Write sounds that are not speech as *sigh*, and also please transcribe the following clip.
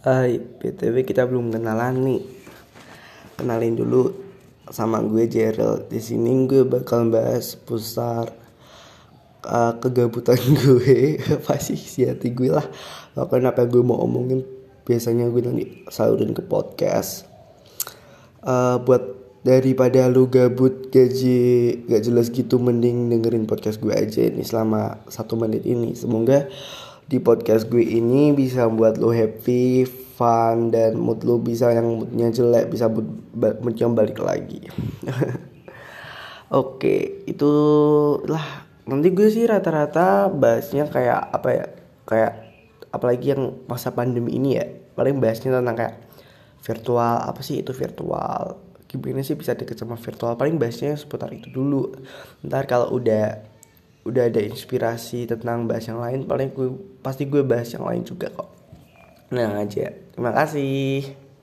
Hai, BTW kita belum kenalan nih. Kenalin dulu sama gue Gerald. Di sini gue bakal bahas pusar uh, kegabutan *laughs* gue, pasti si hati gue lah. Bahkan apa gue mau omongin biasanya gue nanti salurin ke podcast. Uh, buat daripada lu gabut gaji gak jelas gitu mending dengerin podcast gue aja ini selama satu menit ini semoga di podcast gue ini bisa buat lo happy, fun dan mood lo bisa yang moodnya jelek bisa mood yang balik lagi. *laughs* Oke, itu lah nanti gue sih rata-rata bahasnya kayak apa ya? Kayak apalagi yang masa pandemi ini ya. Paling bahasnya tentang kayak virtual apa sih itu virtual gimana sih bisa deket sama virtual paling bahasnya seputar itu dulu ntar kalau udah udah ada inspirasi tentang bahas yang lain paling gue pasti gue bahas yang lain juga kok. Nah aja. Terima kasih